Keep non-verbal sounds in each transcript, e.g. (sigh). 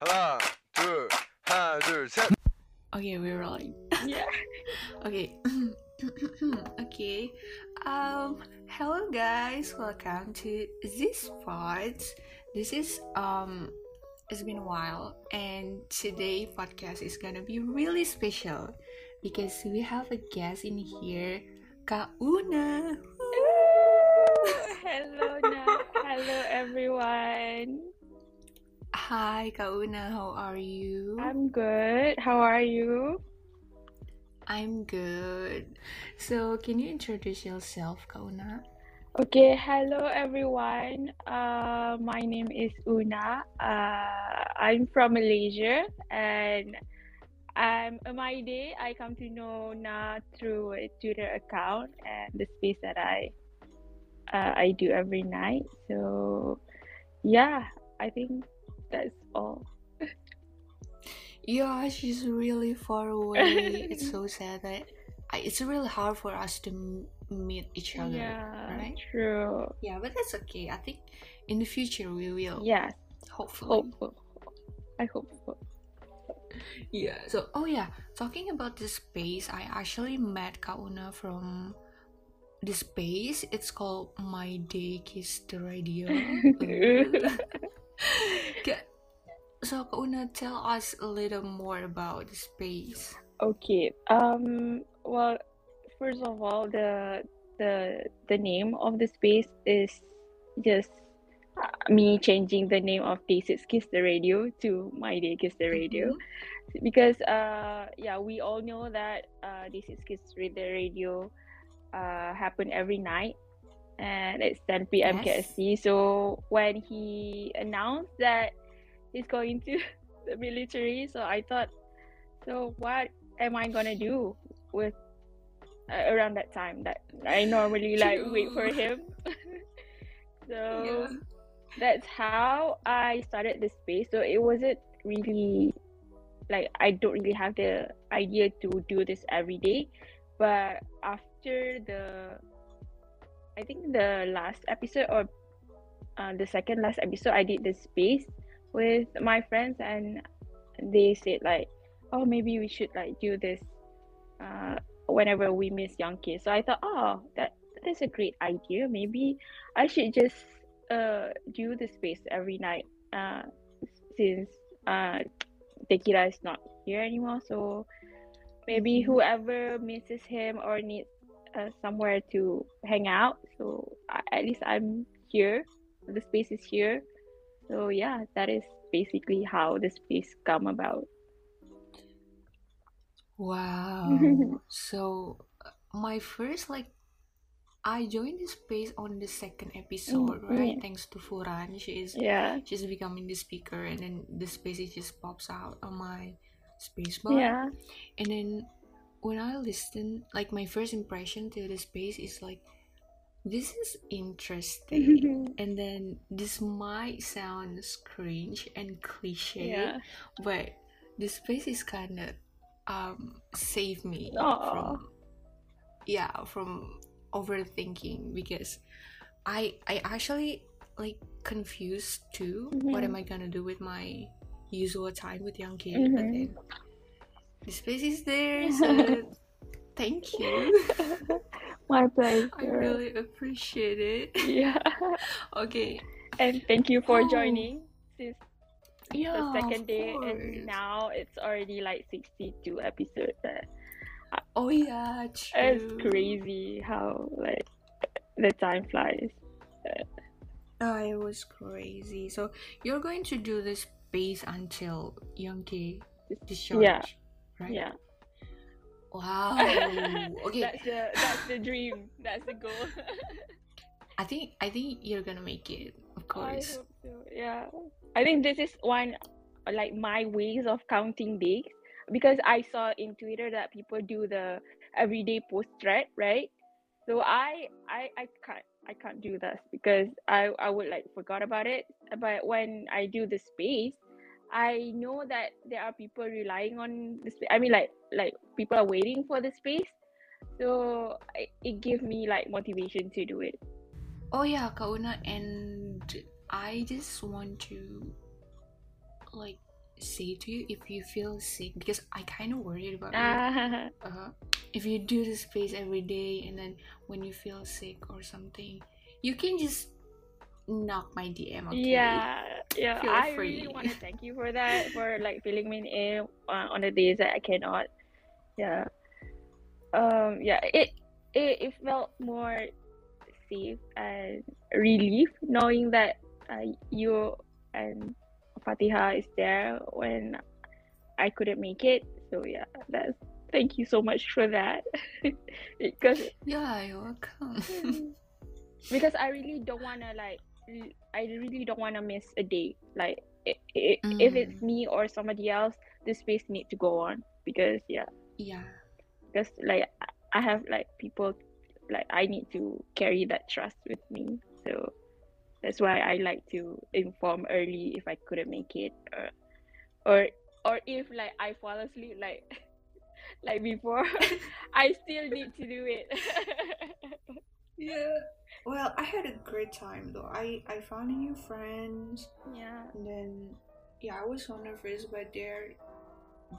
하나, 둘, 하나, 둘, 셋. Okay, we're rolling. Yeah. (laughs) Okay. (coughs) okay. Um hello guys, welcome to this part. This is um it's been a while and today podcast is gonna be really special because we have a guest in here, Kak Una. Hello, na. Hello, everyone. Hi Kak Una, how are you? I'm good. How are you? I'm good. So can you introduce yourself, Kak Una? Okay. Hello, everyone. Uh, my name is Una. Uh, I'm from Malaysia, and I'm uh, my day. I come to know Na through a Twitter account and the space that I uh, I do every night. So, yeah, I think that's all. Yeah, she's really far away. it's so (laughs) sad that I, it's really hard for us to m- meet each other, Yeah, right? true. Yeah, but that's okay. I think in the future we will. Yes, hopefully. hope. I hope so. Yeah. So, oh yeah, talking about this space, I actually met Kauna from this space. It's called My Day Kiss the Radio. (laughs) Uh, (laughs) So, Kauna, tell us a little more about the space. Okay. Um. Well, first of all, the the the name of the space is just uh, me changing the name of Six Kiss the Radio to My Day Kiss the Radio because uh yeah we all know that uh Six Kiss the Radio uh happen every night and it's 10 p.m. Yes. KST. So when he announced that he's going to (laughs) the military, so I thought, so what am I gonna do with uh, around that time that I normally (laughs) like wait for him. (laughs) so Yeah. that's how I started the space. So it wasn't really like I don't really have the idea to do this every day, but after the I think the last episode or uh, the second last episode, I did the space with my friends, and they said like, oh, maybe we should like do this uh, whenever we miss young kids. So I thought, oh, that that is a great idea. Maybe I should just uh do the space every night. Uh, since uh, Tekira is not here anymore, so maybe Mhm. whoever misses him or needs uh, somewhere to hang out. So I at least I'm here. The space is here. So yeah, that is basically how the space come about. Wow. (laughs) so uh, my first like I joined this space on the second episode, Mm, right? Thanks to Furan. She is Yeah. she's becoming the speaker and then the space just pops out on my space bar. Yeah. And then when I listen, like my first impression to the space is like this is interesting. (laughs) and then this might sound cringe and cliche, yeah. but the space is kind of um save me Aw. from yeah from overthinking because i i actually like confused too what am Mhm. i gonna do with my usual time with young kids but Mhm. then the space is there so (laughs) thank you (laughs) My pleasure. i really appreciate it Yeah. (laughs) okay And thank you for Oh. joining since yeah the second day, course. and now it's already like 62 episodes. Uh, oh yeah true. It's crazy how like the time flies. Oh, it was crazy. So you're going to do this space until Young K discharge, Yeah. Right? Yeah. Wow. (laughs) Okay. That's the that's the dream. That's the goal. (laughs) I think I think you're gonna make it. Of course. I hope so. Yeah. I think this is one like my ways of counting days because I saw in Twitter that people do the everyday post thread, right? So I I I can't I can't do this because I I would like forgot about it. But when I do the space, I know that there are people relying on this. I mean, like like people are waiting for the space, so I, it gives me like motivation to do it. Oh yeah, Kauna, and I just want to like say to you if you feel sick because I kind of worried about you. Ah, (laughs) Uh, if you do this space every day and then when you feel sick or something, you can just knock my DM. Okay? yeah, yeah. Feel I free. really want to (laughs) thank you for that, for like filling me in uh, on the days that I cannot. Yeah. Um. Yeah. It it, it felt more safe and relief knowing that uh, you and Fatiha is there when I couldn't make it. So yeah, that's thank you so much for that. (laughs) because Yeah, you're welcome. (laughs) because I really don't want to like I really don't want to miss a day. Like i i if it's mm. me or somebody else, the space need to go on because yeah, yeah. because like I- I have like people like I need to carry that trust with me. So that's why I like to inform early if I couldn't make it or or or if like I fall asleep like (laughs) like before (laughs) I still need to do it. (laughs) Yeah. Well, I had a great time though. I I found new friends, yeah. and then yeah, I was so nervous, but they're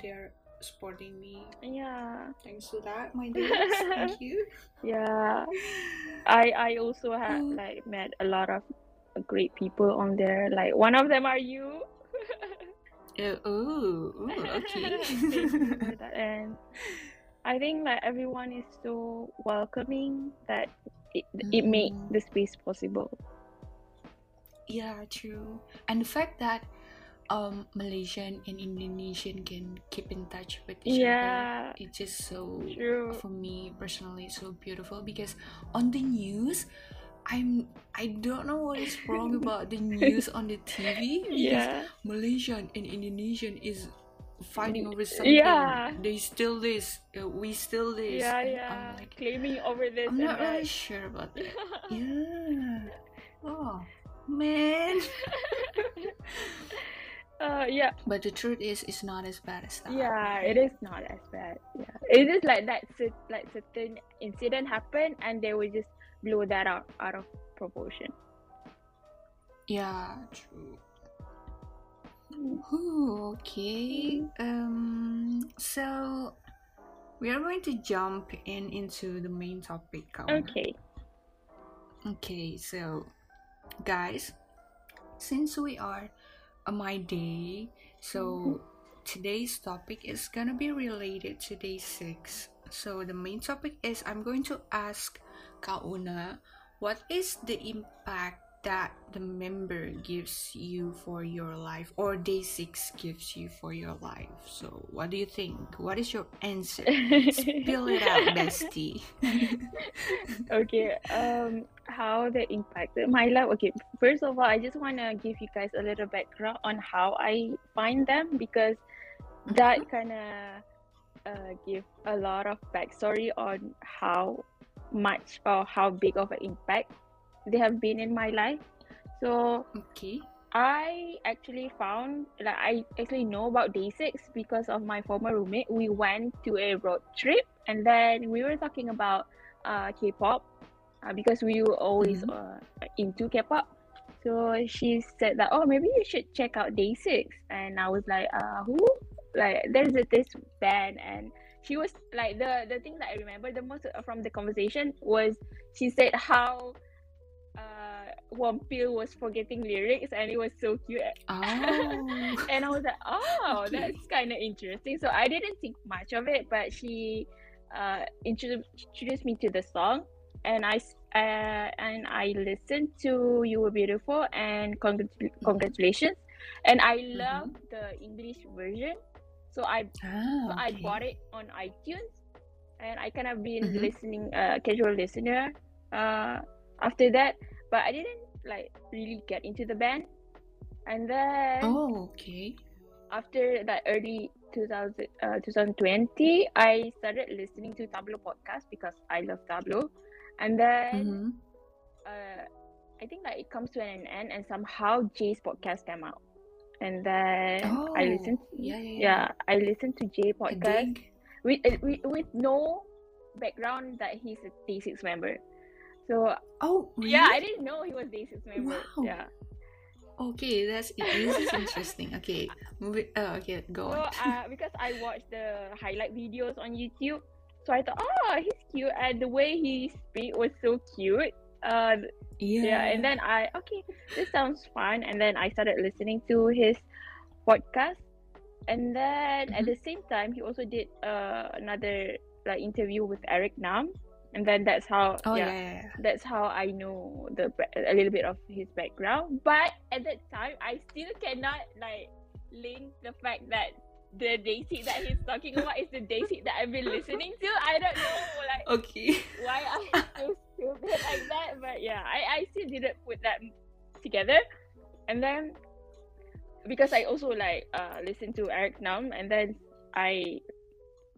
they're supporting me. Yeah. Thanks to that, my (laughs) dears. Thank you. Yeah. (laughs) I I also have Mm. like met a lot of great people on there. Like one of them are you. Uh, ooh, ooh, (laughs) Thank you for okay. And I think like everyone is so welcoming that it, it made Mm. the space possible. yeah, true. And the fact that um Malaysian and Indonesian can keep in touch with each Yeah. other, it's just so True. for me personally so beautiful because on the news i'm i don't know what is wrong about the (laughs) news on the tv because Yeah. malaysian and indonesian is fighting over something Yeah. they still this uh, we still this Yeah, and yeah. like Claiming over this i'm not really that. sure about that (laughs) yeah oh (laughs) man (laughs) uh yeah. but the truth is it's not as bad as that Yeah, it is not as bad. Yeah, it is like that. Like certain incident happened, and they will just blow that out out of proportion. yeah true Ooh, okay. Um, so we are going to jump in into the main topic. Kauna. Okay. Okay. So, guys, since we are a my day, so today's topic is gonna be related to day six. So the main topic is I'm going to ask Kauna, what is the impact that the member gives you for your life or day six gives you for your life so what do you think what is your answer spill it out (laughs) bestie (laughs) okay. Um, how they impacted my life. Okay. First of all, I just wanna give you guys a little background on how I find them because that kind of uh, give a lot of backstory on how much or how big of an impact they have been in my life. So okay I actually found like I actually know about day six because of my former roommate. We went to a road trip and then we were talking about uh, K-pop uh, because we were always Mhm. uh, into K-pop. So she said that oh maybe you should check out Day Six and I was like uh who like there's a, this band and she was like the the thing that I remember the most from the conversation was she said how uh Wonpil was forgetting lyrics and it was so cute oh (laughs) and I was like, oh, Okay. that's kind of interesting. So I didn't think much of it, but she uh, introduced me to the song, and I uh, and I listened to "You Were Beautiful" and congrat- congratulations, and I love the English version. So I ah, so I bought it on iTunes, and I kind of been Mhm. listening, uh, casual listener. Uh, after that, but I didn't like really get into the band, and then oh okay. after that early 2000, uh, 2020 i started listening to Tablo podcast because i love Tablo and then mm-hmm. uh, i think that it comes to an end and somehow jay's podcast came out. And then oh i listened yeah yeah yeah, yeah i listened to jay podcast with, with with no background that he's a day6 member so oh really? yeah i didn't know he was day6 member Wow. yeah Okay, that's this is interesting. Okay, moving. Oh, okay, go So on. uh, because I watched the highlight videos on YouTube, so I thought, oh, he's cute, and the way he speak was so cute. Uh, yeah. and then I okay, this sounds fun, and then I started listening to his podcast, and then at Mhm. the same time, he also did uh another like interview with Eric Nam, and then that's how Oh yeah, yeah, yeah, that's how I know the a little bit of his background. But at that time, I still cannot like link the fact that the Daisy that he's talking about is the Daisy that I've been listening to. I don't know like Okay. why I'm so stupid like that, but yeah, I I still didn't put that together, and then because I also like uh listen to Eric Nam, and then I.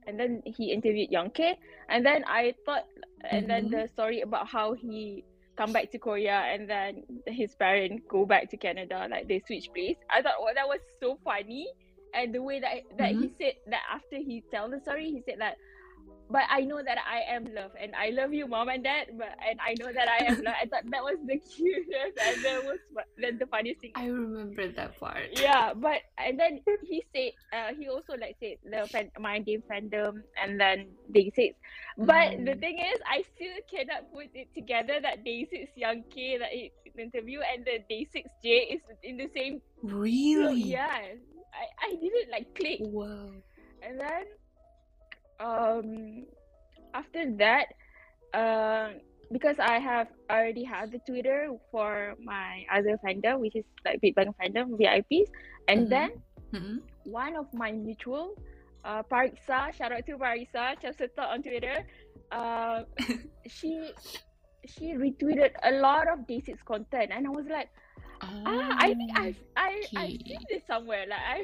And then he interviewed Young K, and then I thought, and then Mhm. the story about how he come back to Korea and then his parents go back to Canada, like they switch place. I thought, well, that was so funny, and the way that that he said that after he tell the story, he said that, but I know that I am loved, and I love you, mom and dad, but and I know that I am loved. I thought that was the (laughs) cutest, and that was then the funniest thing I remember that part. yeah but and then he said uh, he also like said the fan, my game fandom and then day six but the Mm. thing is i still cannot put it together that day six young k that he interview and the day six j is in the same so Really? yeah i i didn't like click Wow. and then um after that um because I have already had the Twitter for my other fandom, which is like Big Bang fandom VIPs, and Mhm. then Mm-mm. one of my mutual, uh, Pariksa, shout out to Pariksa, Chapseta on Twitter, uh, (laughs) she she retweeted a lot of Day6 content, and I was like, ah, I think I I I've seen this somewhere. Like I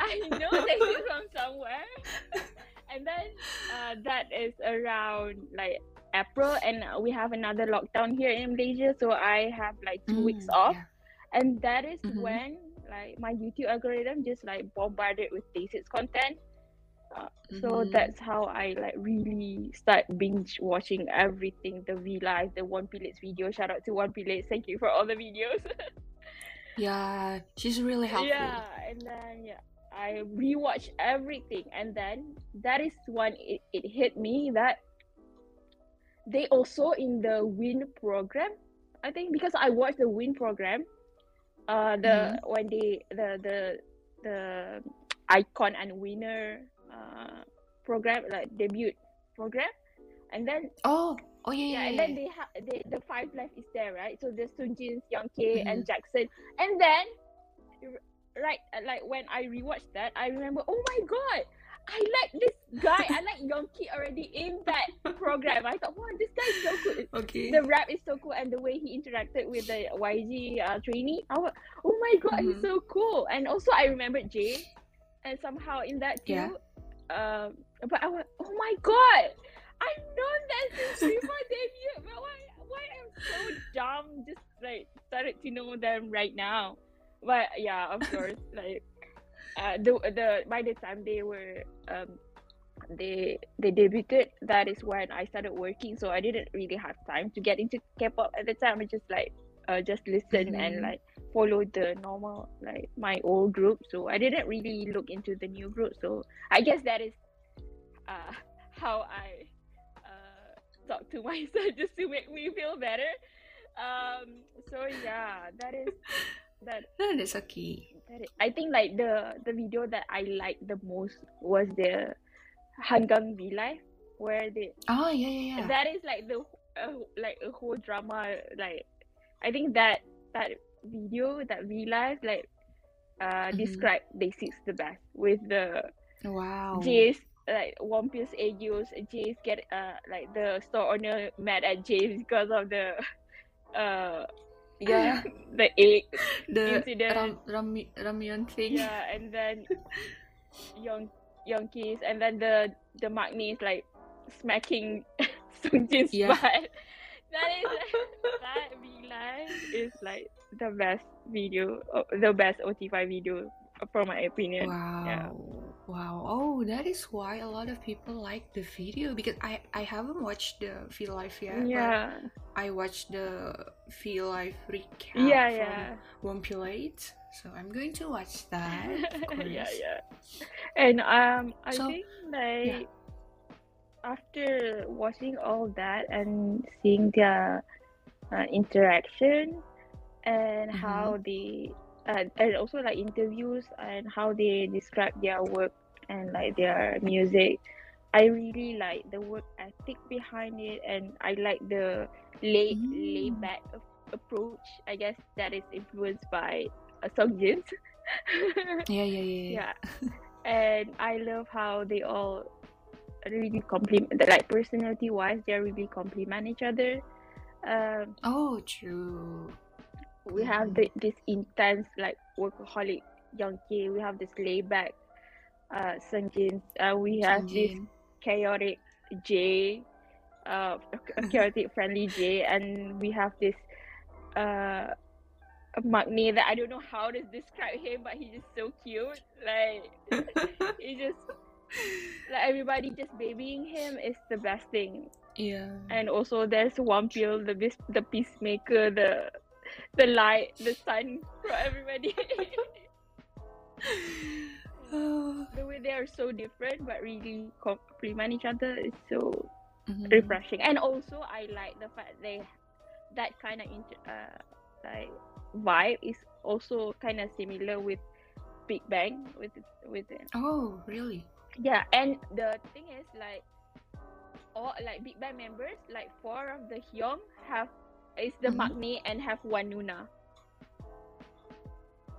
(laughs) I know Day6 from somewhere, (laughs) and then uh, that is around like April, and we have another lockdown here in Malaysia, so I have like two weeks Mm, off yeah. and that is Mhm. when like my YouTube algorithm just like bombarded with Day6 content. Uh, so Mhm. that's how I like really start binge watching everything. The V Live, the One Pilates video. Shout out to One Pilates. Thank you for all the videos. (laughs) Yeah, she's really helpful. yeah, and then yeah, I rewatch everything, and then that is when it, it hit me that they also in the Win program. I think because I watched the Win program, uh, the when they the the the icon and winner uh program like debut program, and then Oh, oh yeah, yeah, yeah, and then they have they, the five left is there, right? So there's Sungjin, Young K, and Mhm. Jackson, and then right, uh, like when I rewatched that, I remember, oh my god, I like this guy. I like Young K already in that program. I thought, wow, this guy's so cool. okay. The rap is so cool, and the way he interacted with the YG uh, trainee, I was, oh my god, he's Mhm. so cool. And also, I remembered Jay, and somehow in that too. Yeah. Um, but I was, oh my god, I've known that since (laughs) before debut. But why, why I'm so dumb? Just like started to know them right now. But yeah, of course, (laughs) like uh, the the by the time they were um they they debuted that is when i started working. So i didn't really have time to get into k-pop at the time. I just like uh, just listen and Mhm. like follow the normal like my old group. So i didn't really look into the new group. So i guess that is uh (laughs) how i uh talk to (laughs) myself just to make me feel better. Um so yeah that is that No, that's okay. that is, I think like the the video that I liked the most was the Hangang V Live where they Oh yeah, yeah, yeah. that is like the uh, like a whole drama like I think that that video that V Live like uh Mhm. describe basics the best with the wow. Jace like One Piece Aegis Jace get uh like the store owner mad at James because of the (laughs) uh Yeah, (laughs) the egg the incident. ram, ram, ramyeon thing. yeah and then young young kids and then the the Magni is like smacking (laughs) Sunjin's Yeah. butt that is that V Live is like the best video uh, the best OT5 video for my opinion Wow. Yeah. Wow. Oh, that is why a lot of people like the video because I I haven't watched the V Live yet. but Yeah. I watched the V Live recap Yeah, from yeah. Wompulate, so I'm going to watch (laughs) that. Yeah, yeah. And um, I So, think like after watching all that and seeing their uh, interaction and Mhm. how they uh, and also like interviews and how they describe their work and like their music i really like the work ethic behind it and i like the lay lay Mm. back a- approach i guess that is influenced by uh, Sungjin. (laughs) Yeah, yeah, yeah, yeah. yeah and i love how they all really complement like personality wise they really complement each other um Oh, true. we have Mhm. the, this intense like workaholic young K. We have this laid back uh Sungjin. Uh, we have this chaotic J, uh (laughs) chaotic friendly J, and we have this uh maknae that I don't know how to describe him, but he's just so cute. Like (laughs) he just like everybody just babying him is the best thing. yeah. And also there's Wonpil, the bis- the peacemaker, the the light, the sun for everybody. (laughs) (sighs) The way they are so different but really complement each other is so mhm. refreshing. And also I like the fact they that kind of inter- uh, like vibe is also kind of similar with Big Bang with with it. Oh, really? Yeah, and the thing is like all like Big Bang members, like four of the Hyung have is the Mhm. maknae and have one Nuna.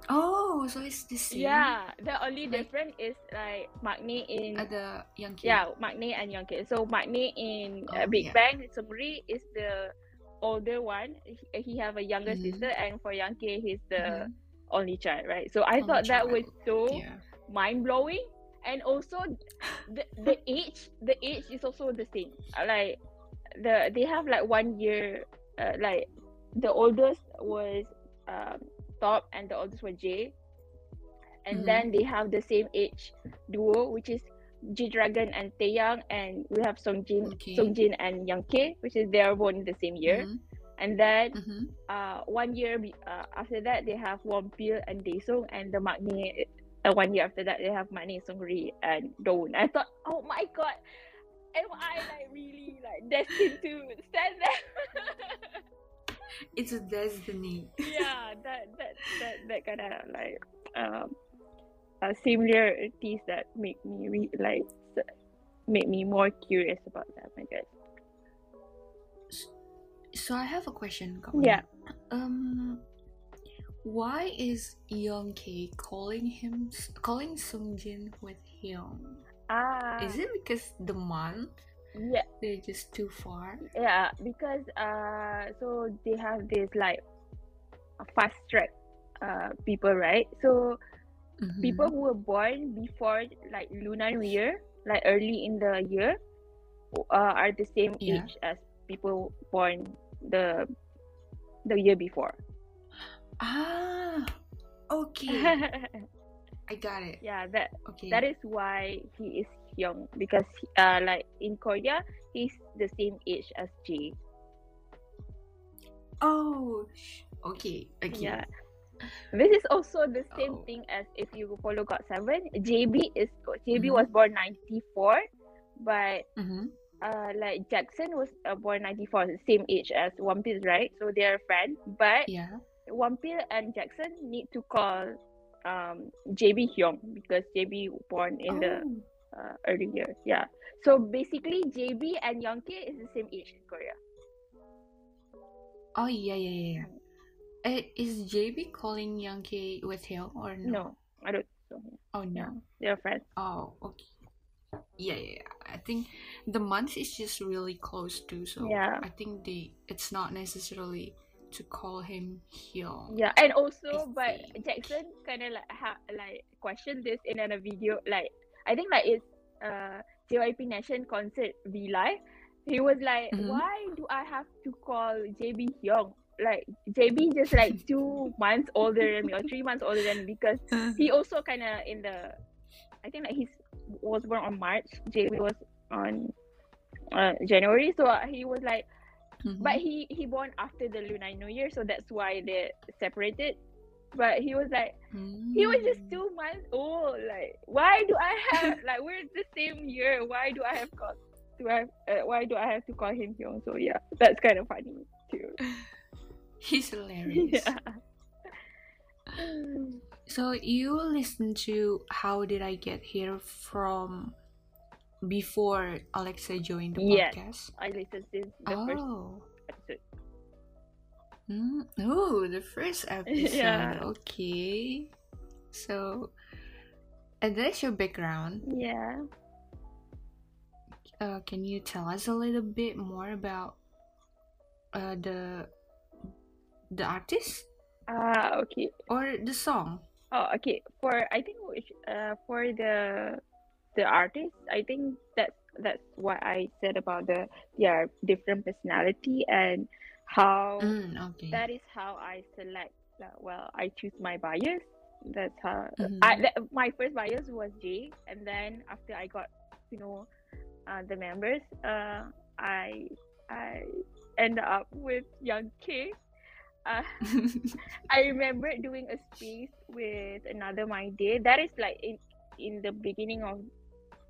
Oh, so it's the same. Yeah, the only Like- difference is like maknae in Ada yang kid. yeah maknae and Youngkid. So maknae in uh, Oh, Big yeah. Bang Seungri is the older one. He, he have a younger Mhm. sister, and for Youngkid he's the Mhm. only child, right? So I Only thought that was so Yeah. mind blowing, and also the the age the age is also the same. Uh, Like the they have like one year. Uh, like the oldest was um, Top, and the oldest was Jay. And Mhm. then they have the same age duo, which is G Dragon and Taeyang, and we have Sungjin, Okay. Sungjin and Young K, which is they are born in the same year. Mhm. And then Mhm. uh, one year uh, after that they have Wonpil and Daesung, and the maknae. Uh, one year after that they have maknae, Seungri, and Dowoon. I thought, oh my god, am I like really like destined to stand there? (laughs) It's a destiny. yeah, that that that that kind of like um uh, similarities that make me re- like make me more curious about them. I guess. So I have a question. Yeah. Um, why is Young K calling him calling Sungjin with him? Ah, Is it because the month yeah, they're just too far? yeah. Because uh, so they have this like fast track uh people, right? So Mhm. people who were born before like lunar year, like early in the year, uh, are the same Yeah. age as people born the the year before. Ah, okay. (laughs) I got it. yeah, that Okay. that is why he is young because uh like in Korea he's the same age as Jay. Oh, okay. Okay. Yeah. This is also the same Oh. thing as if you follow GOT7. JB is JB Mhm. was born ninety four, but Mm-hmm. uh like Jackson was uh, born ninety four, same age as One Piece, right? So they're friends. But Yeah. One Piece and Jackson need to call um JB Hyung because JB born in the Oh. Uh, early years. Yeah. So basically, JB and Youngkid is the same age in Korea. Oh yeah, yeah, yeah. yeah. Uh, is JB calling Young K with him or no? No, I don't. So, Oh no. they're friends. Oh okay. Yeah, yeah, yeah. I think the month is just really close too, so Yeah. I think they it's not necessarily to call him Hyung. Yeah, and also, I but. Jackson kind of like ha- like questioned this in another video. Like I think like it's uh JYP Nation concert V Live. He was like, Mhm. why do I have to call JB Hyung? Like JB just like two months older than me or three months older than me because (laughs) he also kind of in the I think like he's was born on March. Jay was on uh, January. So uh, he was like, Mhm. but he he born after the Lunar New Year, so that's why they separated. But he was like, he was just Mm. two months old. Like, why do I have (laughs) like we're the same year? Why do I have called? Do I? Uh, why do I have to call him Hyung? So yeah, that's kind of funny too. (laughs) He's hilarious. yeah. So you listen to How Did I Get Here from before Alexa joined the Yes. podcast? I listened since the first Oh. episode. Mm, oh, the first (laughs) episode. Yeah. Okay. So, and that's your background. Yeah. Uh, can you tell us a little bit more about uh, the the artist Ah, okay. or the song? Oh, okay. For I think uh for the the artist, I think that that's what I said about the their different personality and how Mm, okay. that is how I select. Uh, well, I choose my bias. That's how Mhm. I that, my first bias was Jay, and then after I got you know uh, the members, uh, I I ended up with Young K. Uh, (laughs) I remember doing a space with another my day. That is like in in the beginning of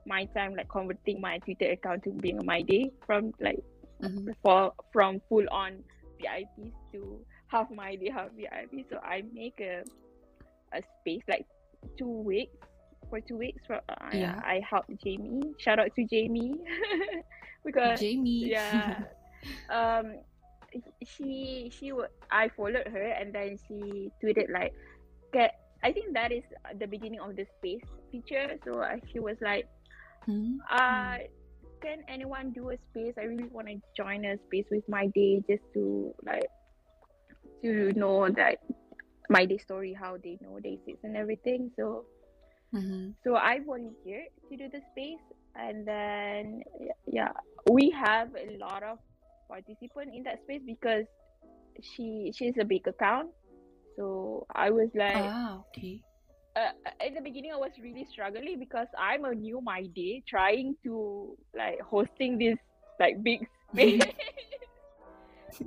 my time, like converting my Twitter account to being my day from like Mhm. for from full on VIPs to half my day, half VIP. So I make a a space like two weeks for two weeks. For uh, Yeah. I helped Jamie. Shout out to Jamie (laughs) because Jamie. yeah (laughs) um she she i followed her and then she tweeted like get i think that is the beginning of the space feature so uh, she was like Mm. uh can anyone do a space i really want to join a space with my day just to like to know that my day story how they know day six and everything so Mhm. so I volunteered to do the space, and then yeah, we have a lot of participants in that space because she she's a big account. So I was like, Ah, okay. Uh, in the beginning, I was really struggling because I'm a new my day trying to like hosting this like big space. (laughs) (laughs)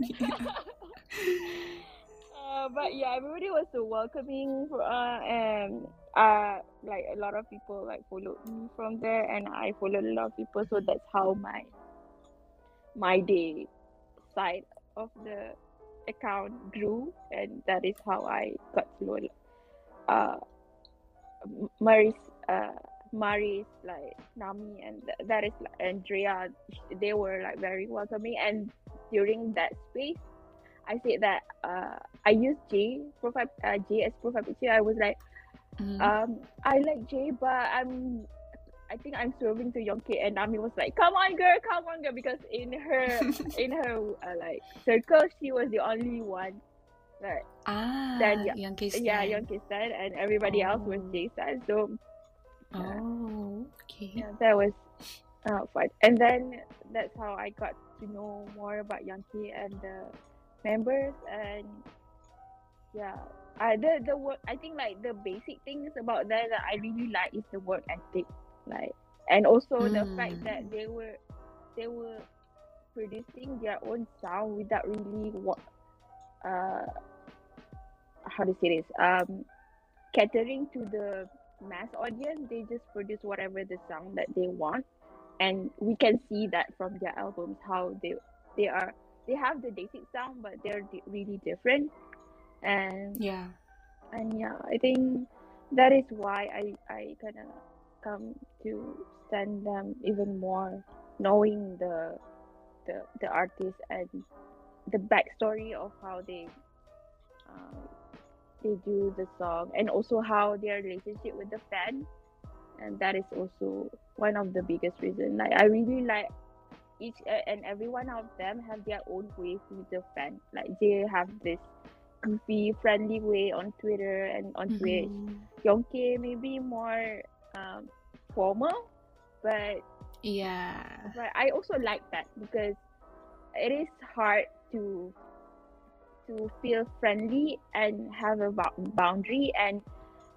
uh, but yeah, everybody was so welcoming, uh, and uh, like a lot of people like followed me from there, and I followed a lot of people. So that's how my my day side of the account grew, and that is how I got to know uh, Maris, uh, Maris, like Nami, and that is like Andrea. They were like very welcoming, and during that space. I said that uh, I used J profile uh, J as profile picture. I was like, Mm. um, I like J, but I'm, I think I'm swerving to Young K, and Nami was like, "Come on, girl, come on, girl," because in her (laughs) in her uh, like circle, she was the only one, like ah, then, yeah, young kids. yeah, Young K stan, and everybody else was Oh. J stan. So Oh, okay. yeah, that was uh, fun. And then that's how I got to know more about Young K and the members and yeah. Uh, the the work I think like the basic things about that that I really like is the work ethic. Like and also the fact that Mm. they were they were producing their own sound without really what uh how to say this um catering to the mass audience they just produce whatever the sound that they want and we can see that from their albums how they they are they have the basic sound but they're di- really different and Yeah. and yeah i think that is why i i kind of come to stand them even more knowing the the the artist and the backstory of how they um, they do the song and also how their relationship with the fan and that is also one of the biggest reasons like i really like each and every one of them have their own way with the fan like they have this goofy friendly way on twitter and on twitch Mhm. Young K maybe more um, formal but Yeah. but I also like that because it is hard to to feel friendly and have a boundary and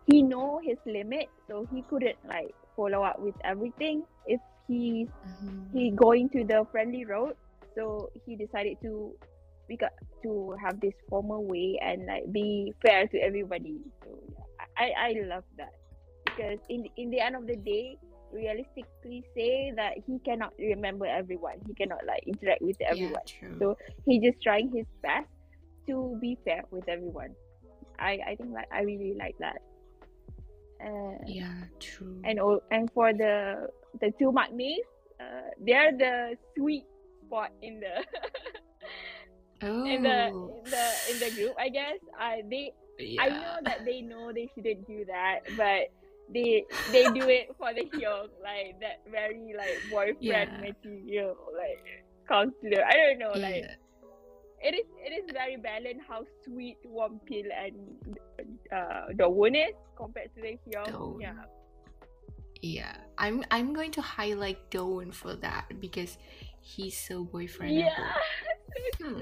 he know his limit, so he couldn't like follow up with everything. If he Mhm. he going to the friendly road, so he decided to we got to have this formal way and like be fair to everybody. So yeah, I I love that because in in the end of the day, realistically say that he cannot remember everyone. He cannot like interact with everyone. Yeah. So he just trying his best to be fair with everyone. I I think like I really like that. Uh, yeah, true. and all and for the the two maknaes, uh, they're the sweet spot in the oh, (laughs) in the in the in the group. I guess I they yeah. I know that they know they shouldn't do that, but they they do it for the hyung, like that very like boyfriend Yeah. material, like counselor. I don't know, like yeah. it is it is very balanced how sweet Wonpil and uh Dowoon is compared to the hyung. Dowoon. Yeah. Yeah, I'm I'm going to highlight Dowoon for that because he's so boyfriend. Yeah. (laughs) Hmm.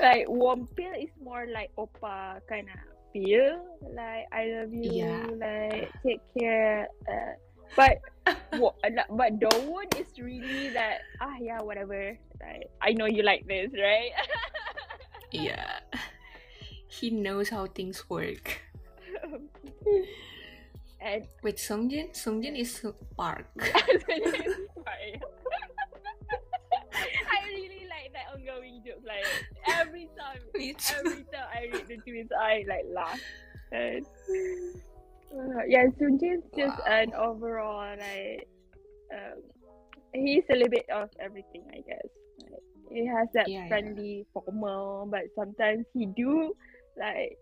like Wonpil is more like oppa kind of feel like I love you, Yeah. like take care. Uh, but (laughs) wa- but Dowoon is really that ah yeah whatever. Like I know you like this, right? (laughs) Yeah, he knows how things work. (laughs) and With Sungjin, Sungjin is Park. Sorry. I really like ongoing joke. Like every time, Me too. every time I read the tweets, I like laugh. And, uh, yeah, Sungjin's just Wow. an overall like um, he's a little bit of everything, I guess. Like, he has that Yeah, yeah. friendly, formal, but sometimes he do like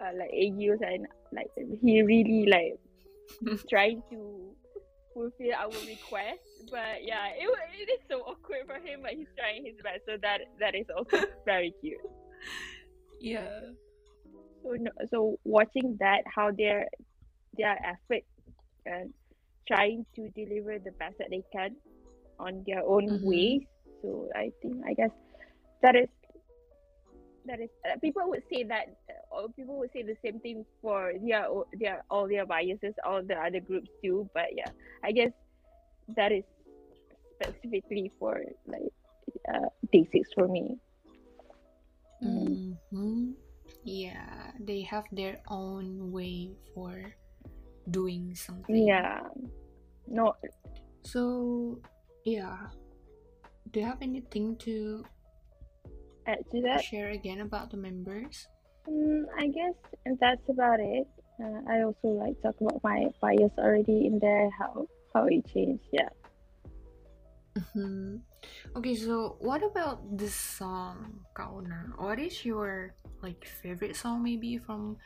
uh, like AUs and like he really like (laughs) trying to fulfill our request. But yeah, it, it is so awkward for him, but he's trying his best. So that that is also (laughs) very cute. Yeah. So no, so watching that, how their their effort and trying to deliver the best that they can on their own Mhm. ways. So I think I guess that is that is uh, people would say that people would say the same thing for their their all their biases, all the other groups too. But yeah, I guess that is specifically for like uh, day six for me. Mm. hmm Yeah, they have their own way for doing something. Yeah. No, So, yeah. Do you have anything to add to that. share again about the members? Mm, I guess that's about it. Uh, I also like talk about my bias already in there, how how it changed. Yeah. hmm Okay, so what about this song, Kauna? What is your like favorite song maybe from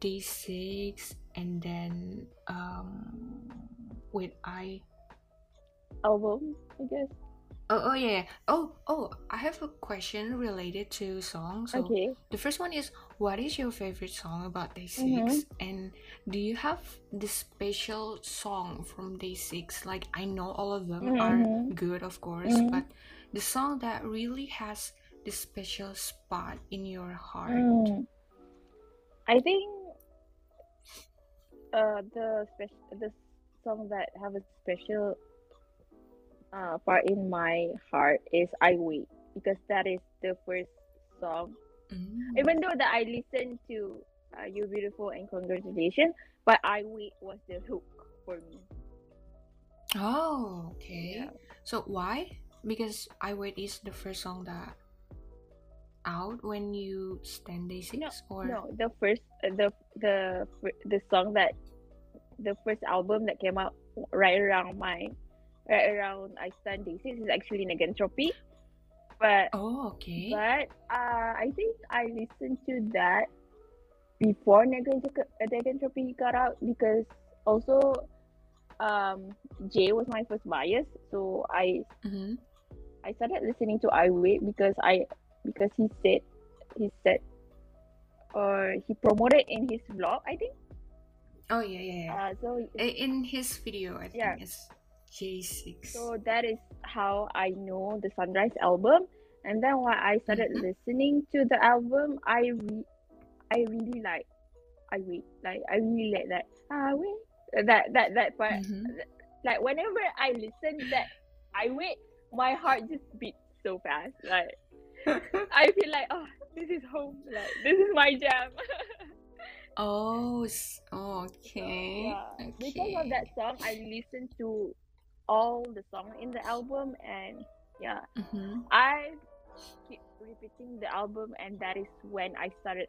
day six and then um wait I Album, I guess. Oh oh yeah oh oh I have a question related to songs. So Okay. the first one is what is your favorite song about day 6 Mhm. and do you have this special song from day six like i know all of them are Mhm. good of course Mhm. but the song that really has this special spot in your heart Mm. I think uh the special the song that have a special uh part in my heart is I Wait because that is the first song Mm. even though that I listened to uh, You Beautiful and Congratulations, but I Wait was the hook for me. oh okay Yeah. so why because i wait is the first song that out when you stand day six or No, the first uh, the the the song that the first album that came out right around my around I stand day six is actually Negentropy. But oh okay but uh, I think I listened to that before Negentropy got out because also um Jay was my first bias, so I Mhm. I started listening to I Wait because I because he said he said or he promoted in his vlog I think. oh yeah yeah, yeah. Uh, so in his video i think Yeah. it's j6 so that is how I know the Sunrise album. And then when I started Mhm. listening to the album, I re- I really like I wait. Like I really like that. I wait. That that that part. Mhm. Like whenever I listen that, I wait. My heart just beats so fast. Like I (laughs) feel like oh, this is home. Like this is my jam. Oh, s- (laughs) okay. yeah. Because of Okay. that song, I listened to all the songs in the album, and yeah, Mhm. I keep repeating the album, and that is when I started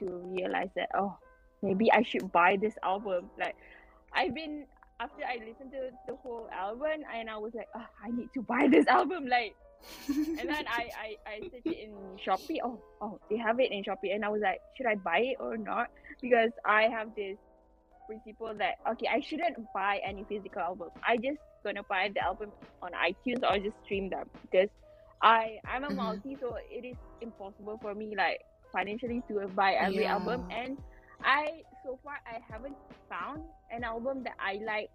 to realize that oh, maybe I should buy this album. Like, I've been after I listened to the whole album, and I was like, oh, I need to buy this (laughs) album. Like, and then I I I searched it in Shopee. Oh oh, they have it in Shopee, and I was like, should I buy it or not? Because I have this principle that okay, I shouldn't buy any physical album. I just gonna buy the album on iTunes or just stream them because I I'm a Mhm. multi, so it is impossible for me like financially to buy every album. And I so far I haven't found an album that I like,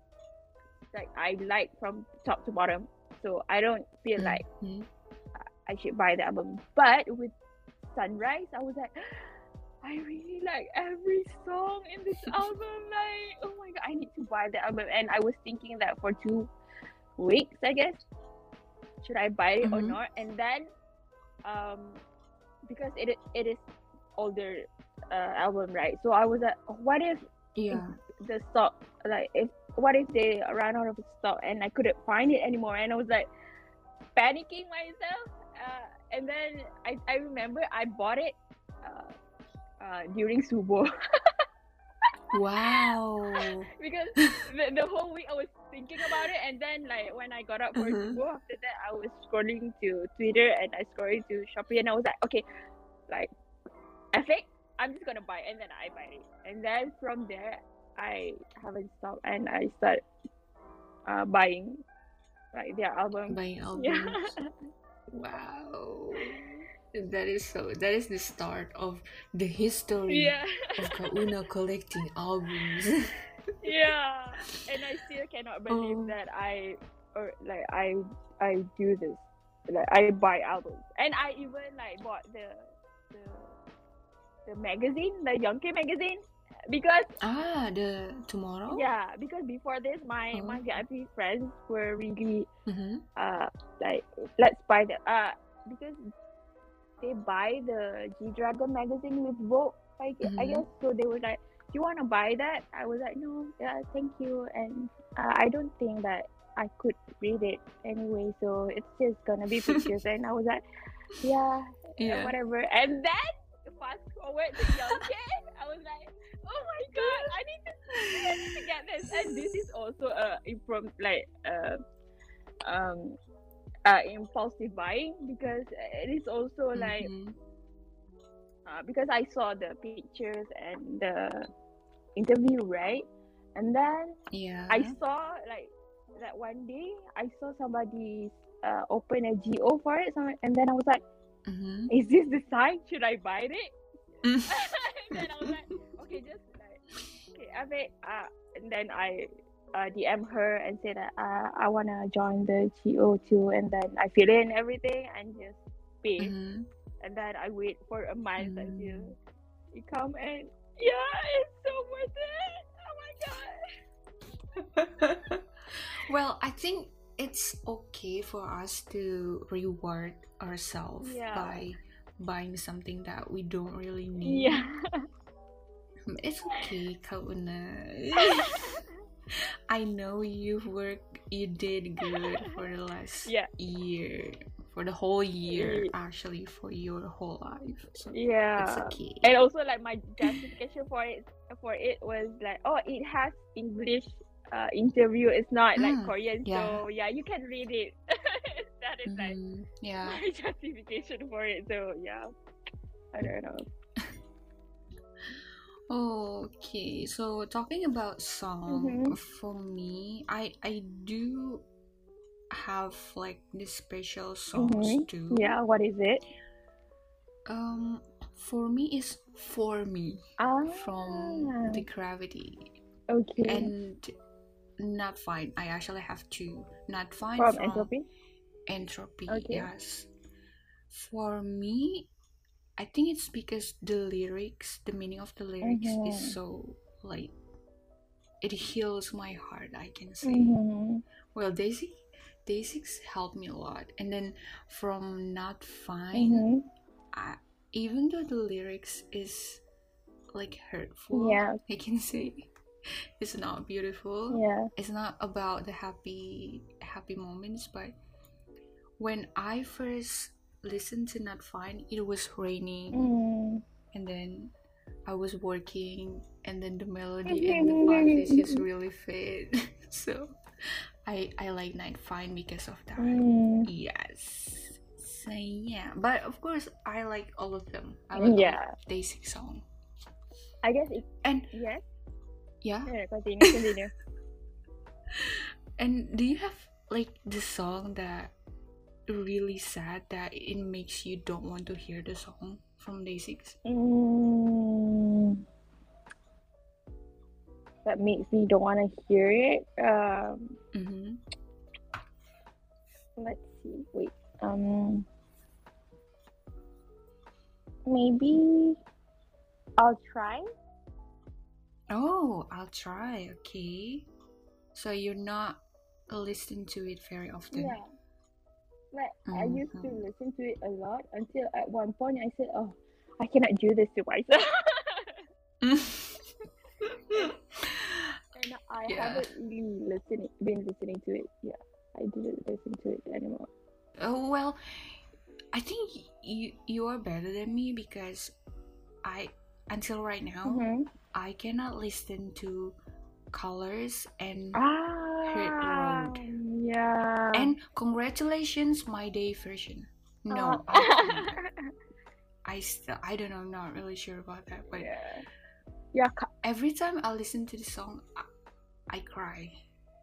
like I like from top to bottom. So I don't feel like Mhm. I should buy the album. But with Sunrise, I was like, I really like every song in this (laughs) album. Like, oh my god, I need to buy the album. And I was thinking that for two weeks, I guess, should I buy it or Mhm. not? And then, um, because it it is older uh, album, right? So I was like, what if Yeah. the stock like if what if they ran out of stock and I couldn't find it anymore and I was like panicking myself uh, and then I, I remember I bought it uh, during Subo (laughs) Wow. because (laughs) the, the whole week I was thinking about it and then like when I got up for Mhm. Subo after that I was scrolling to Twitter and I scrolling to Shopee and I was like okay like I think I'm just gonna buy it and then I buy it and then from there I haven't stopped and I start uh, buying like their album Buying (laughs) albums. yeah Wow. That is so. That is the start of the history yeah of Kauna collecting albums. (laughs) yeah and I still cannot believe Oh. that I or like I I do this like I buy albums and I even like bought the the the magazine the Young K magazine because ah, the tomorrow. yeah because before this my my Oh. VIP friends were really Mm-hmm. uh like let's buy the uh because they buy the G Dragon magazine with Vogue I, gue- I guess so they were like do you want to buy that I was like no yeah thank you and uh, I don't think that I could read it anyway so it's just gonna be (laughs) pictures and I was like yeah, yeah. Yeah. whatever and then fast forward to Young K I was like oh my god I need to I need to get this and this is also a from like uh um uh impulsive buying because it is also like Mhm. uh, because I saw the pictures and the interview right and then Yeah. I saw like that one day I saw somebody uh, open a GO for it and then I was like Mhm. is this the sign should I buy it (laughs) Mm. and then I was like okay just like okay I think uh and then I uh, DM her and say that uh, I wanna join the GO too and then I fill in everything and just pay Mhm. and then I wait for a month Mm. until it come and yeah it's so worth it oh my god (laughs) well, I think it's okay for us to reward ourselves Yeah. by buying something that we don't really need. yeah (laughs) It's okay, Kauna. (laughs) I know you've worked, you did good (laughs) for the last Yeah. year, for the whole year, actually, for your whole life. So yeah okay. and also like my justification for it for it was like oh it has english uh, interview it's not like Mm, korean yeah. so yeah you can read it (laughs) that is like Mhm, Yeah. my (laughs) justification for it so yeah i don't know Okay, so talking about song, Mhm. for me, I I do have like these special songs Mhm. too. yeah what is it Um, for me is for me ah from the gravity okay and not fine. I actually have two. Not fine from from entropy entropy. Okay. Yes. For me, I think it's because the lyrics, the meaning of the lyrics Mhm. is so like it heals my heart, I can say. Mhm. Well, Daisy Day6 helped me a lot. And then from Not Fine, Mhm. I, even though the lyrics is like hurtful, Yeah. I can say it's not beautiful. Yeah. It's not about the happy happy moments, but when I first listened to Not Fine, it was raining Mm. and then I was working and then the melody and the vibe is just really fit. (laughs) so I I like Not Fine because of that. Mm. Yes. So yeah, but of course I like all of them. I like Yeah. Day Six song. I guess it. And Yes. yeah, no, continue. (laughs) Continue. and do you have like the song that really sad that it makes you don't want to hear the song from Day Six? Mm. That makes me don't want to hear it. Um, Mm-hmm. let's see. Wait. Um, maybe I'll try. Oh, I'll try. Okay. So you're not listening to it very often. Yeah. Like I used to listen to it a lot until at one point I said, "Oh, I cannot do this to myself." (laughs) and I Yeah. haven't really listening been listening to it. Yeah, I didn't listen to it anymore. oh well, I think you you are better than me because I until right now Mhm. I cannot listen to colors and Ah, Road. Yeah. and congratulations my day version. No, Oh. I. (laughs) I still I don't know. I'm not really sure about that, but yeah. Yeah, every time I listen to the song, I, I cry,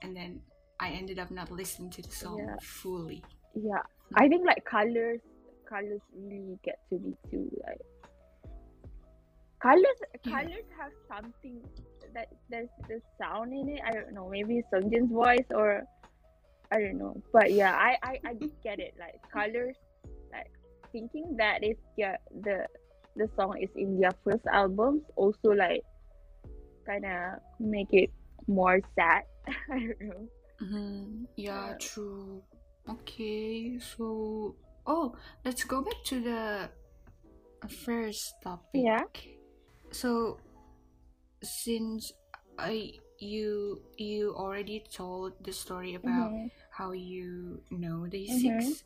and then I ended up not listening to the song Yeah. fully. yeah. Hmm. I think like colors, colors really get to me too. Like colors, Yeah. colors have something that there's the sound in it. I don't know, maybe Sungjin's voice or I don't know. But yeah, I I, I get it. Like colors, like thinking that is yeah the the song is in their first albums also like kind of make it more sad. (laughs) I don't know. hmm Yeah, Uh, true. Okay, so oh, let's go back to the first topic. Yeah. So, since I you you already told the story about Mhm. How you know day Mhm. six,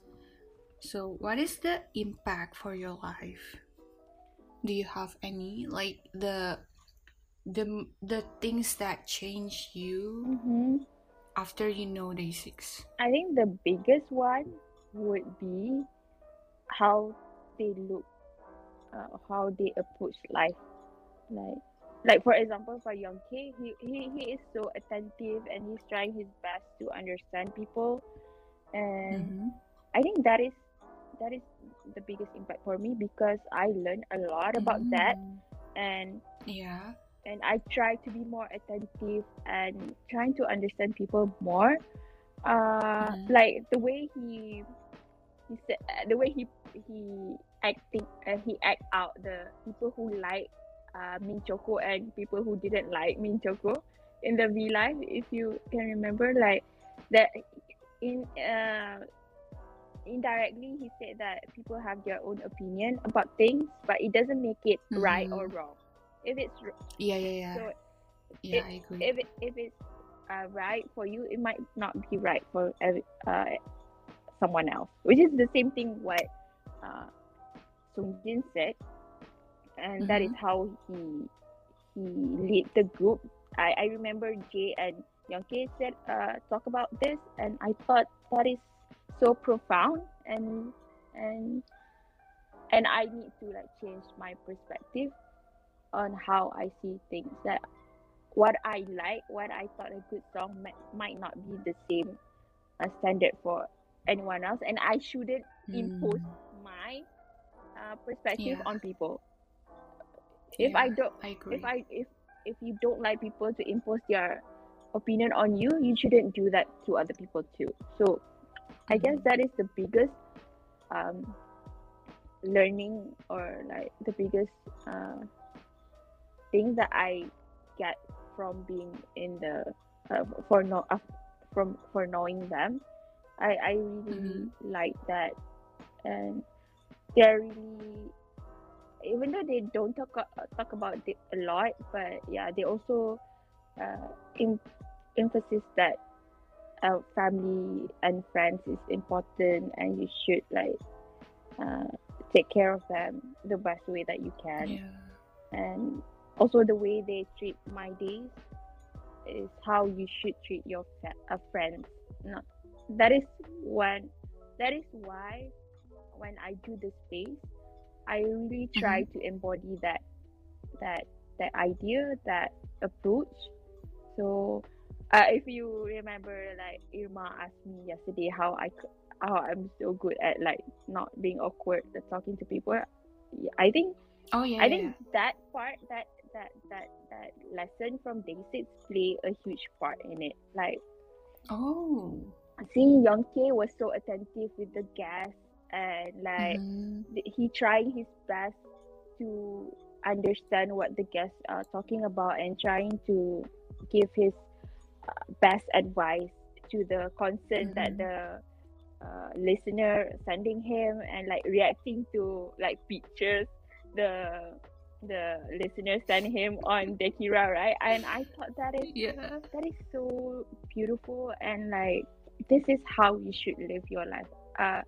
so what is the impact for your life? Do you have any like the the the things that change you Mhm. after you know day six? I think the biggest one would be how they look, uh, how they approach life. Like, like for example, for Young K, he, he he is so attentive and he's trying his best to understand people, and Mhm. I think that is that is the biggest impact for me because I learned a lot about that, Mm. and Yeah. and I try to be more attentive and trying to understand people more. Uh, Mhm. like the way he he said, uh, the way he he acting, uh, he act out the people who like uh, Min Choco and people who didn't like Min Choco in the V Live. If you can remember, like that in uh, indirectly he said that people have their own opinion about things, but it doesn't make it right or wrong. If it's Yeah, yeah, yeah. so yeah, I agree. if it, if it's uh, right for you, it might not be right for uh, someone else. Which is the same thing what uh, Sungjin said, and that is Mhm. how he he lead the group. I, I remember Jae and Young K said uh, talk about this, and I thought that is so profound and and and I need to like change my perspective on how I see things. That what I like, what I thought a good song might, might not be the same uh, standard for anyone else, and I shouldn't impose Mm, my uh, perspective Yeah. on people. If I don't, I agree. if I if if you don't like people to impose their opinion on you, you shouldn't do that to other people too. So, I guess Mhm. that is the biggest um learning or like the biggest uh, thing that I get from being in the uh, for no uh, from for knowing them. I I really like that, and they're really even though they don't talk a- talk about it a lot, but yeah, they also uh, em- emphasis that uh, family and friends is important, and you should like uh, take care of them the best way that you can Yeah. and also the way they treat my days is how you should treat your fa- uh, friends not that is when that is why when i do the space i really try to embody that that that idea that approach so uh, if you remember like irma asked me yesterday how i how i'm so good at like not being awkward at talking to people i think Oh yeah. I yeah, think that part, that that that that lesson from day six play a huge part in it. Like yeah. Oh. seeing Young K was so attentive with the guests and like Mhm. he trying his best to understand what the guests are talking about and trying to give his uh, best advice to the concern that Mhm. the uh, listener sending him and like reacting to like pictures the the listener sent him on Dekira, right? And I thought that is Yeah. that is so beautiful and like this is how you should live your life uh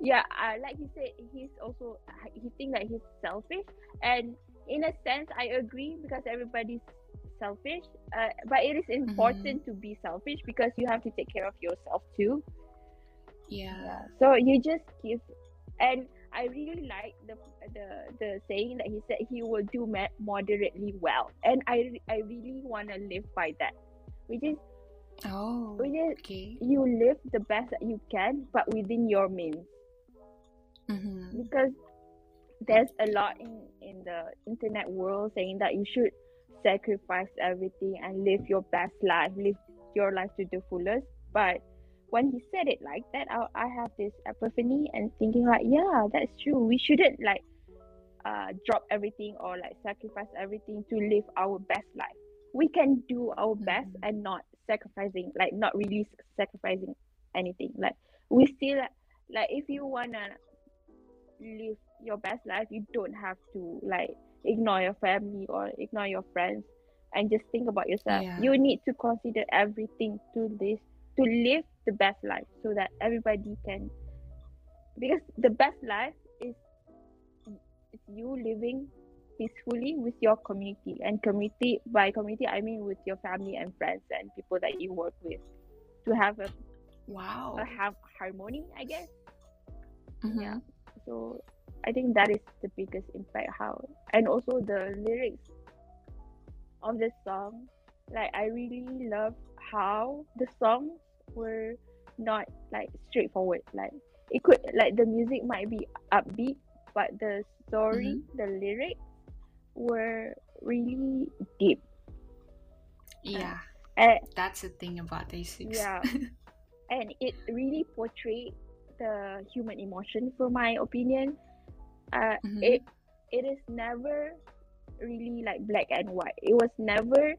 yeah uh, like he said he's also he think that he's selfish and in a sense i agree because everybody's selfish uh, but it is important to be selfish because you have to take care of yourself too Yeah. yeah. so you just give and i really like the the the saying that he said he will do ma- moderately well and i i really want to live by that which is Oh. which is Okay. you live the best that you can but within your means Mm-hmm. because there's a lot in in the internet world saying that you should sacrifice everything and live your best life live your life to the fullest but when he said it like that i, I have this epiphany and thinking like yeah that's true we shouldn't like uh drop everything or like sacrifice everything to live our best life we can do our best Mhm. and not sacrificing like not really sacrificing anything like we still like if you wanna live your best life you don't have to like ignore your family or ignore your friends and just think about yourself Yeah. you need to consider everything to this to live the best life so that everybody can because the best life is is you living peacefully with your community and community by community i mean with your family and friends and people that you work with to have a, Wow. a have harmony i guess Mhm. yeah so i think that is the biggest impact how and also the lyrics of the song like i really love how the songs were not like straightforward like it could like the music might be upbeat but the story mm-hmm. the lyrics were really deep Yeah. and That's the thing about day six. Yeah. (laughs) and it really portrayed the human emotion for my opinion. Uh Mhm. it it is never really like black and white. It was never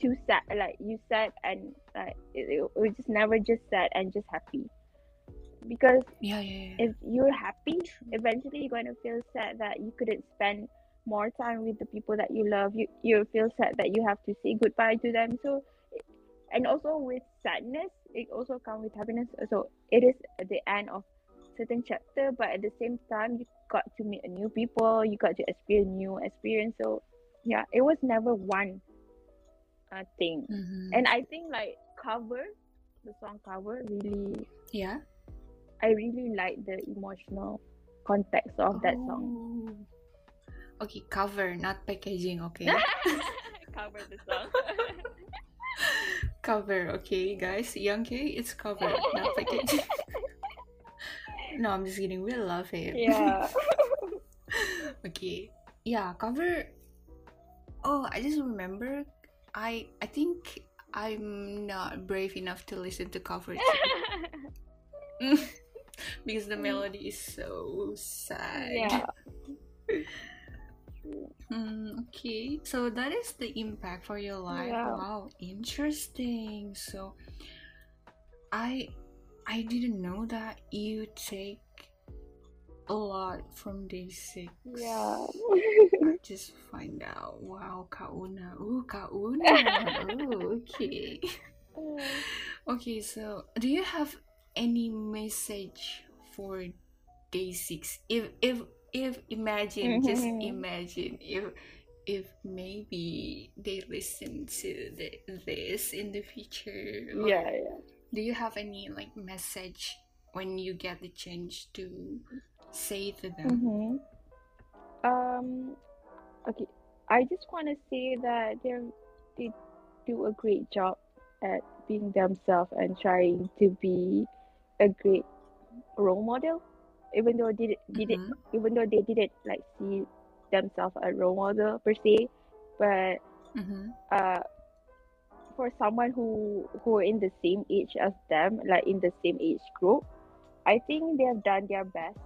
too sad like you sad and like it, it was just never just sad and just happy. Because Yeah, yeah, yeah. if you're happy eventually you're going to feel sad that you couldn't spend more time with the people that you love. You you feel sad that you have to say goodbye to them. So and also with sadness it also comes with happiness so it is at the end of certain chapter but at the same time you got to meet a new people you got to experience new experience so yeah it was never one uh, thing Mhm. and i think like cover the song cover really yeah. I really like the emotional context of that song. Oh. Okay, cover, not packaging, okay? (laughs) Cover the song. (laughs) cover, okay, guys. Young K, it's cover, not (laughs) packaging. no, I'm just kidding. We love him. yeah. (laughs) okay. Yeah, cover. Oh, I just remember. I I think I'm not brave enough to listen to cover. (laughs) because the mm. melody is so sad. Yeah. Mm, okay, so that is the impact for your life. Yeah. Wow, interesting. So, I I didn't know that you take a lot from day six. Yeah. (laughs) Just find out. Wow, Kauna. Ooh, Kauna. oh, (laughs) okay. Okay, so do you have any message for day six? If if if imagine, just Mhm. imagine if if maybe they listen to the, this in the future. yeah, yeah. Do you have any like message when you get the chance to say to them? Mm-hmm. Um, okay. I just want to say that they they do a great job at being themselves and trying to be a great role model, even though did it did it Mhm. even though they didn't like see themselves a role model per se, but Mhm. uh for someone who who are in the same age as them, like in the same age group, I think they have done their best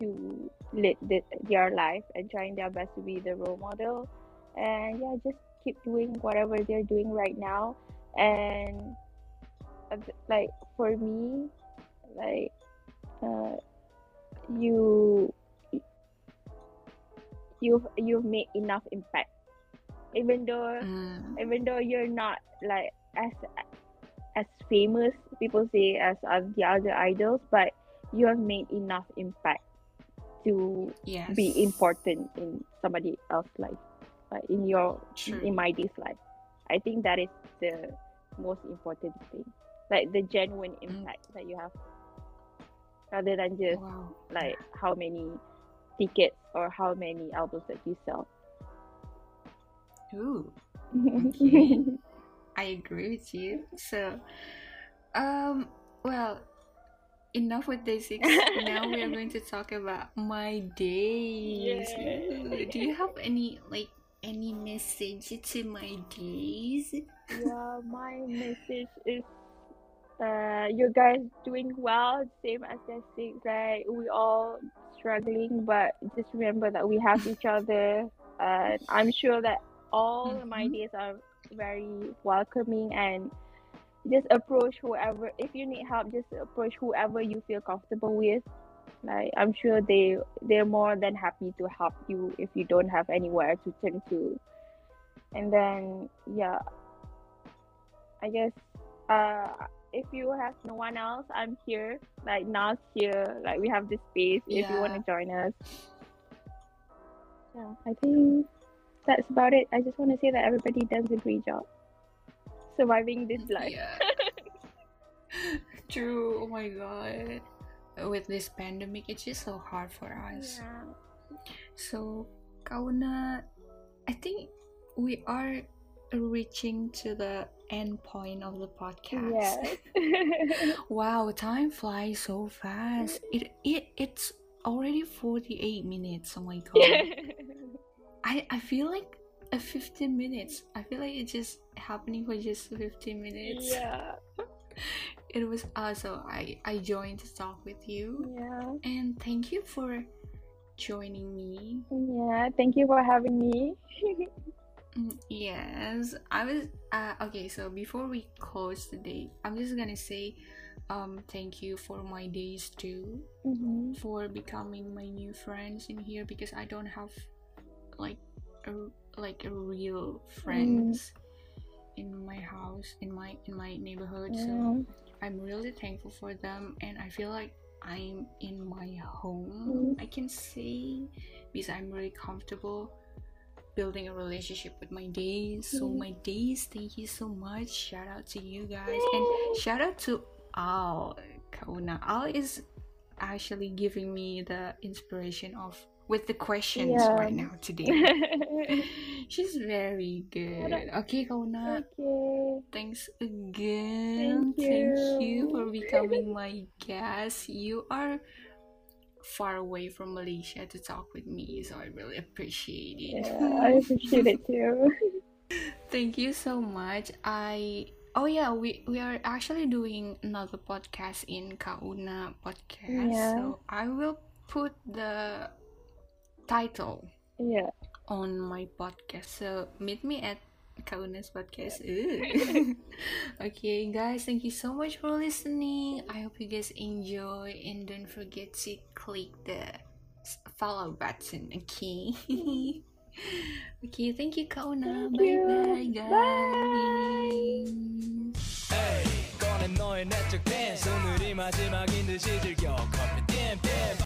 to lead the, their life and trying their best to be the role model. And yeah, just keep doing whatever they're doing right now. And uh, like for me, like uh, you you've you've made enough impact, even though Mm. even though you're not like as as famous people say as uh, the other idols but you have made enough impact to Yes. be important in somebody else's life like in your True. in my day's life i think that is the most important thing like the genuine impact that you have rather than just Wow. like how many tickets or how many albums that you sell Ooh. (laughs) Okay. I agree with you. So, um, well, enough with six. now we are going to talk about my days. (laughs) Ooh, Do you have any like any message to my days? yeah, my message is uh you guys doing well, same as I think like we all struggling but just remember that we have each other. (laughs) And I'm sure that all my Mhm. days are very welcoming and just approach whoever if you need help just approach whoever you feel comfortable with. Like i'm sure they they're more than happy to help you if you don't have anywhere to turn to. And then yeah i guess uh if you have no one else i'm here like Nas here like we have this space if you want to join us yeah i think that's about it i just want to say that everybody does a great job surviving this life Yeah. (laughs) True. Oh my god. With this pandemic, it's just so hard for us. Yeah. So, Kauna, I think we are reaching to the end point of the podcast. (laughs) (laughs) Wow, time flies so fast. It it it's already 48 minutes. Oh my god. (laughs) I I feel like a 15 minutes. I feel like it's just happening for just 15 minutes. yeah. It was also I I joined to talk with you Yeah. and thank you for joining me. Yeah. Thank you for having me. Mm, Yes, I was. Uh, okay, so before we close today, I'm just gonna say, um, thank you for my days too, hmm for becoming my new friends in here because I don't have, like, a, like a real friends in my house in my in my neighborhood. So I'm really thankful for them, and I feel like I'm in my home. Mm. I can say because I'm really comfortable building a relationship with my days. So Mm. my days, thank you so much. Shout out to you guys, and shout out to Al Kauna. Al is actually giving me the inspiration of with the questions Yeah. right now today. (laughs) (laughs) She's very good. Okay, Kauna. okay. Thanks again. Thank you you. for becoming my guest. You are far away from Malaysia to talk with me, so I really appreciate it. Yeah, I appreciate it too. (laughs) Thank you so much. I Oh yeah, we we are actually doing another podcast in Kauna podcast. Yeah. So I will put the title Yeah. on my podcast. So meet me at Kaunas podcast. (laughs) Ooh. okay, guys, thank you so much for listening. I hope you guys enjoy and don't forget to click the s- follow button. Okay. (laughs) okay, thank you, Kauna. Thank bye you. bye, guys. 꺼낸 너의 내적 댄스 오늘이 마지막인 듯이 즐겨 커피 땜땜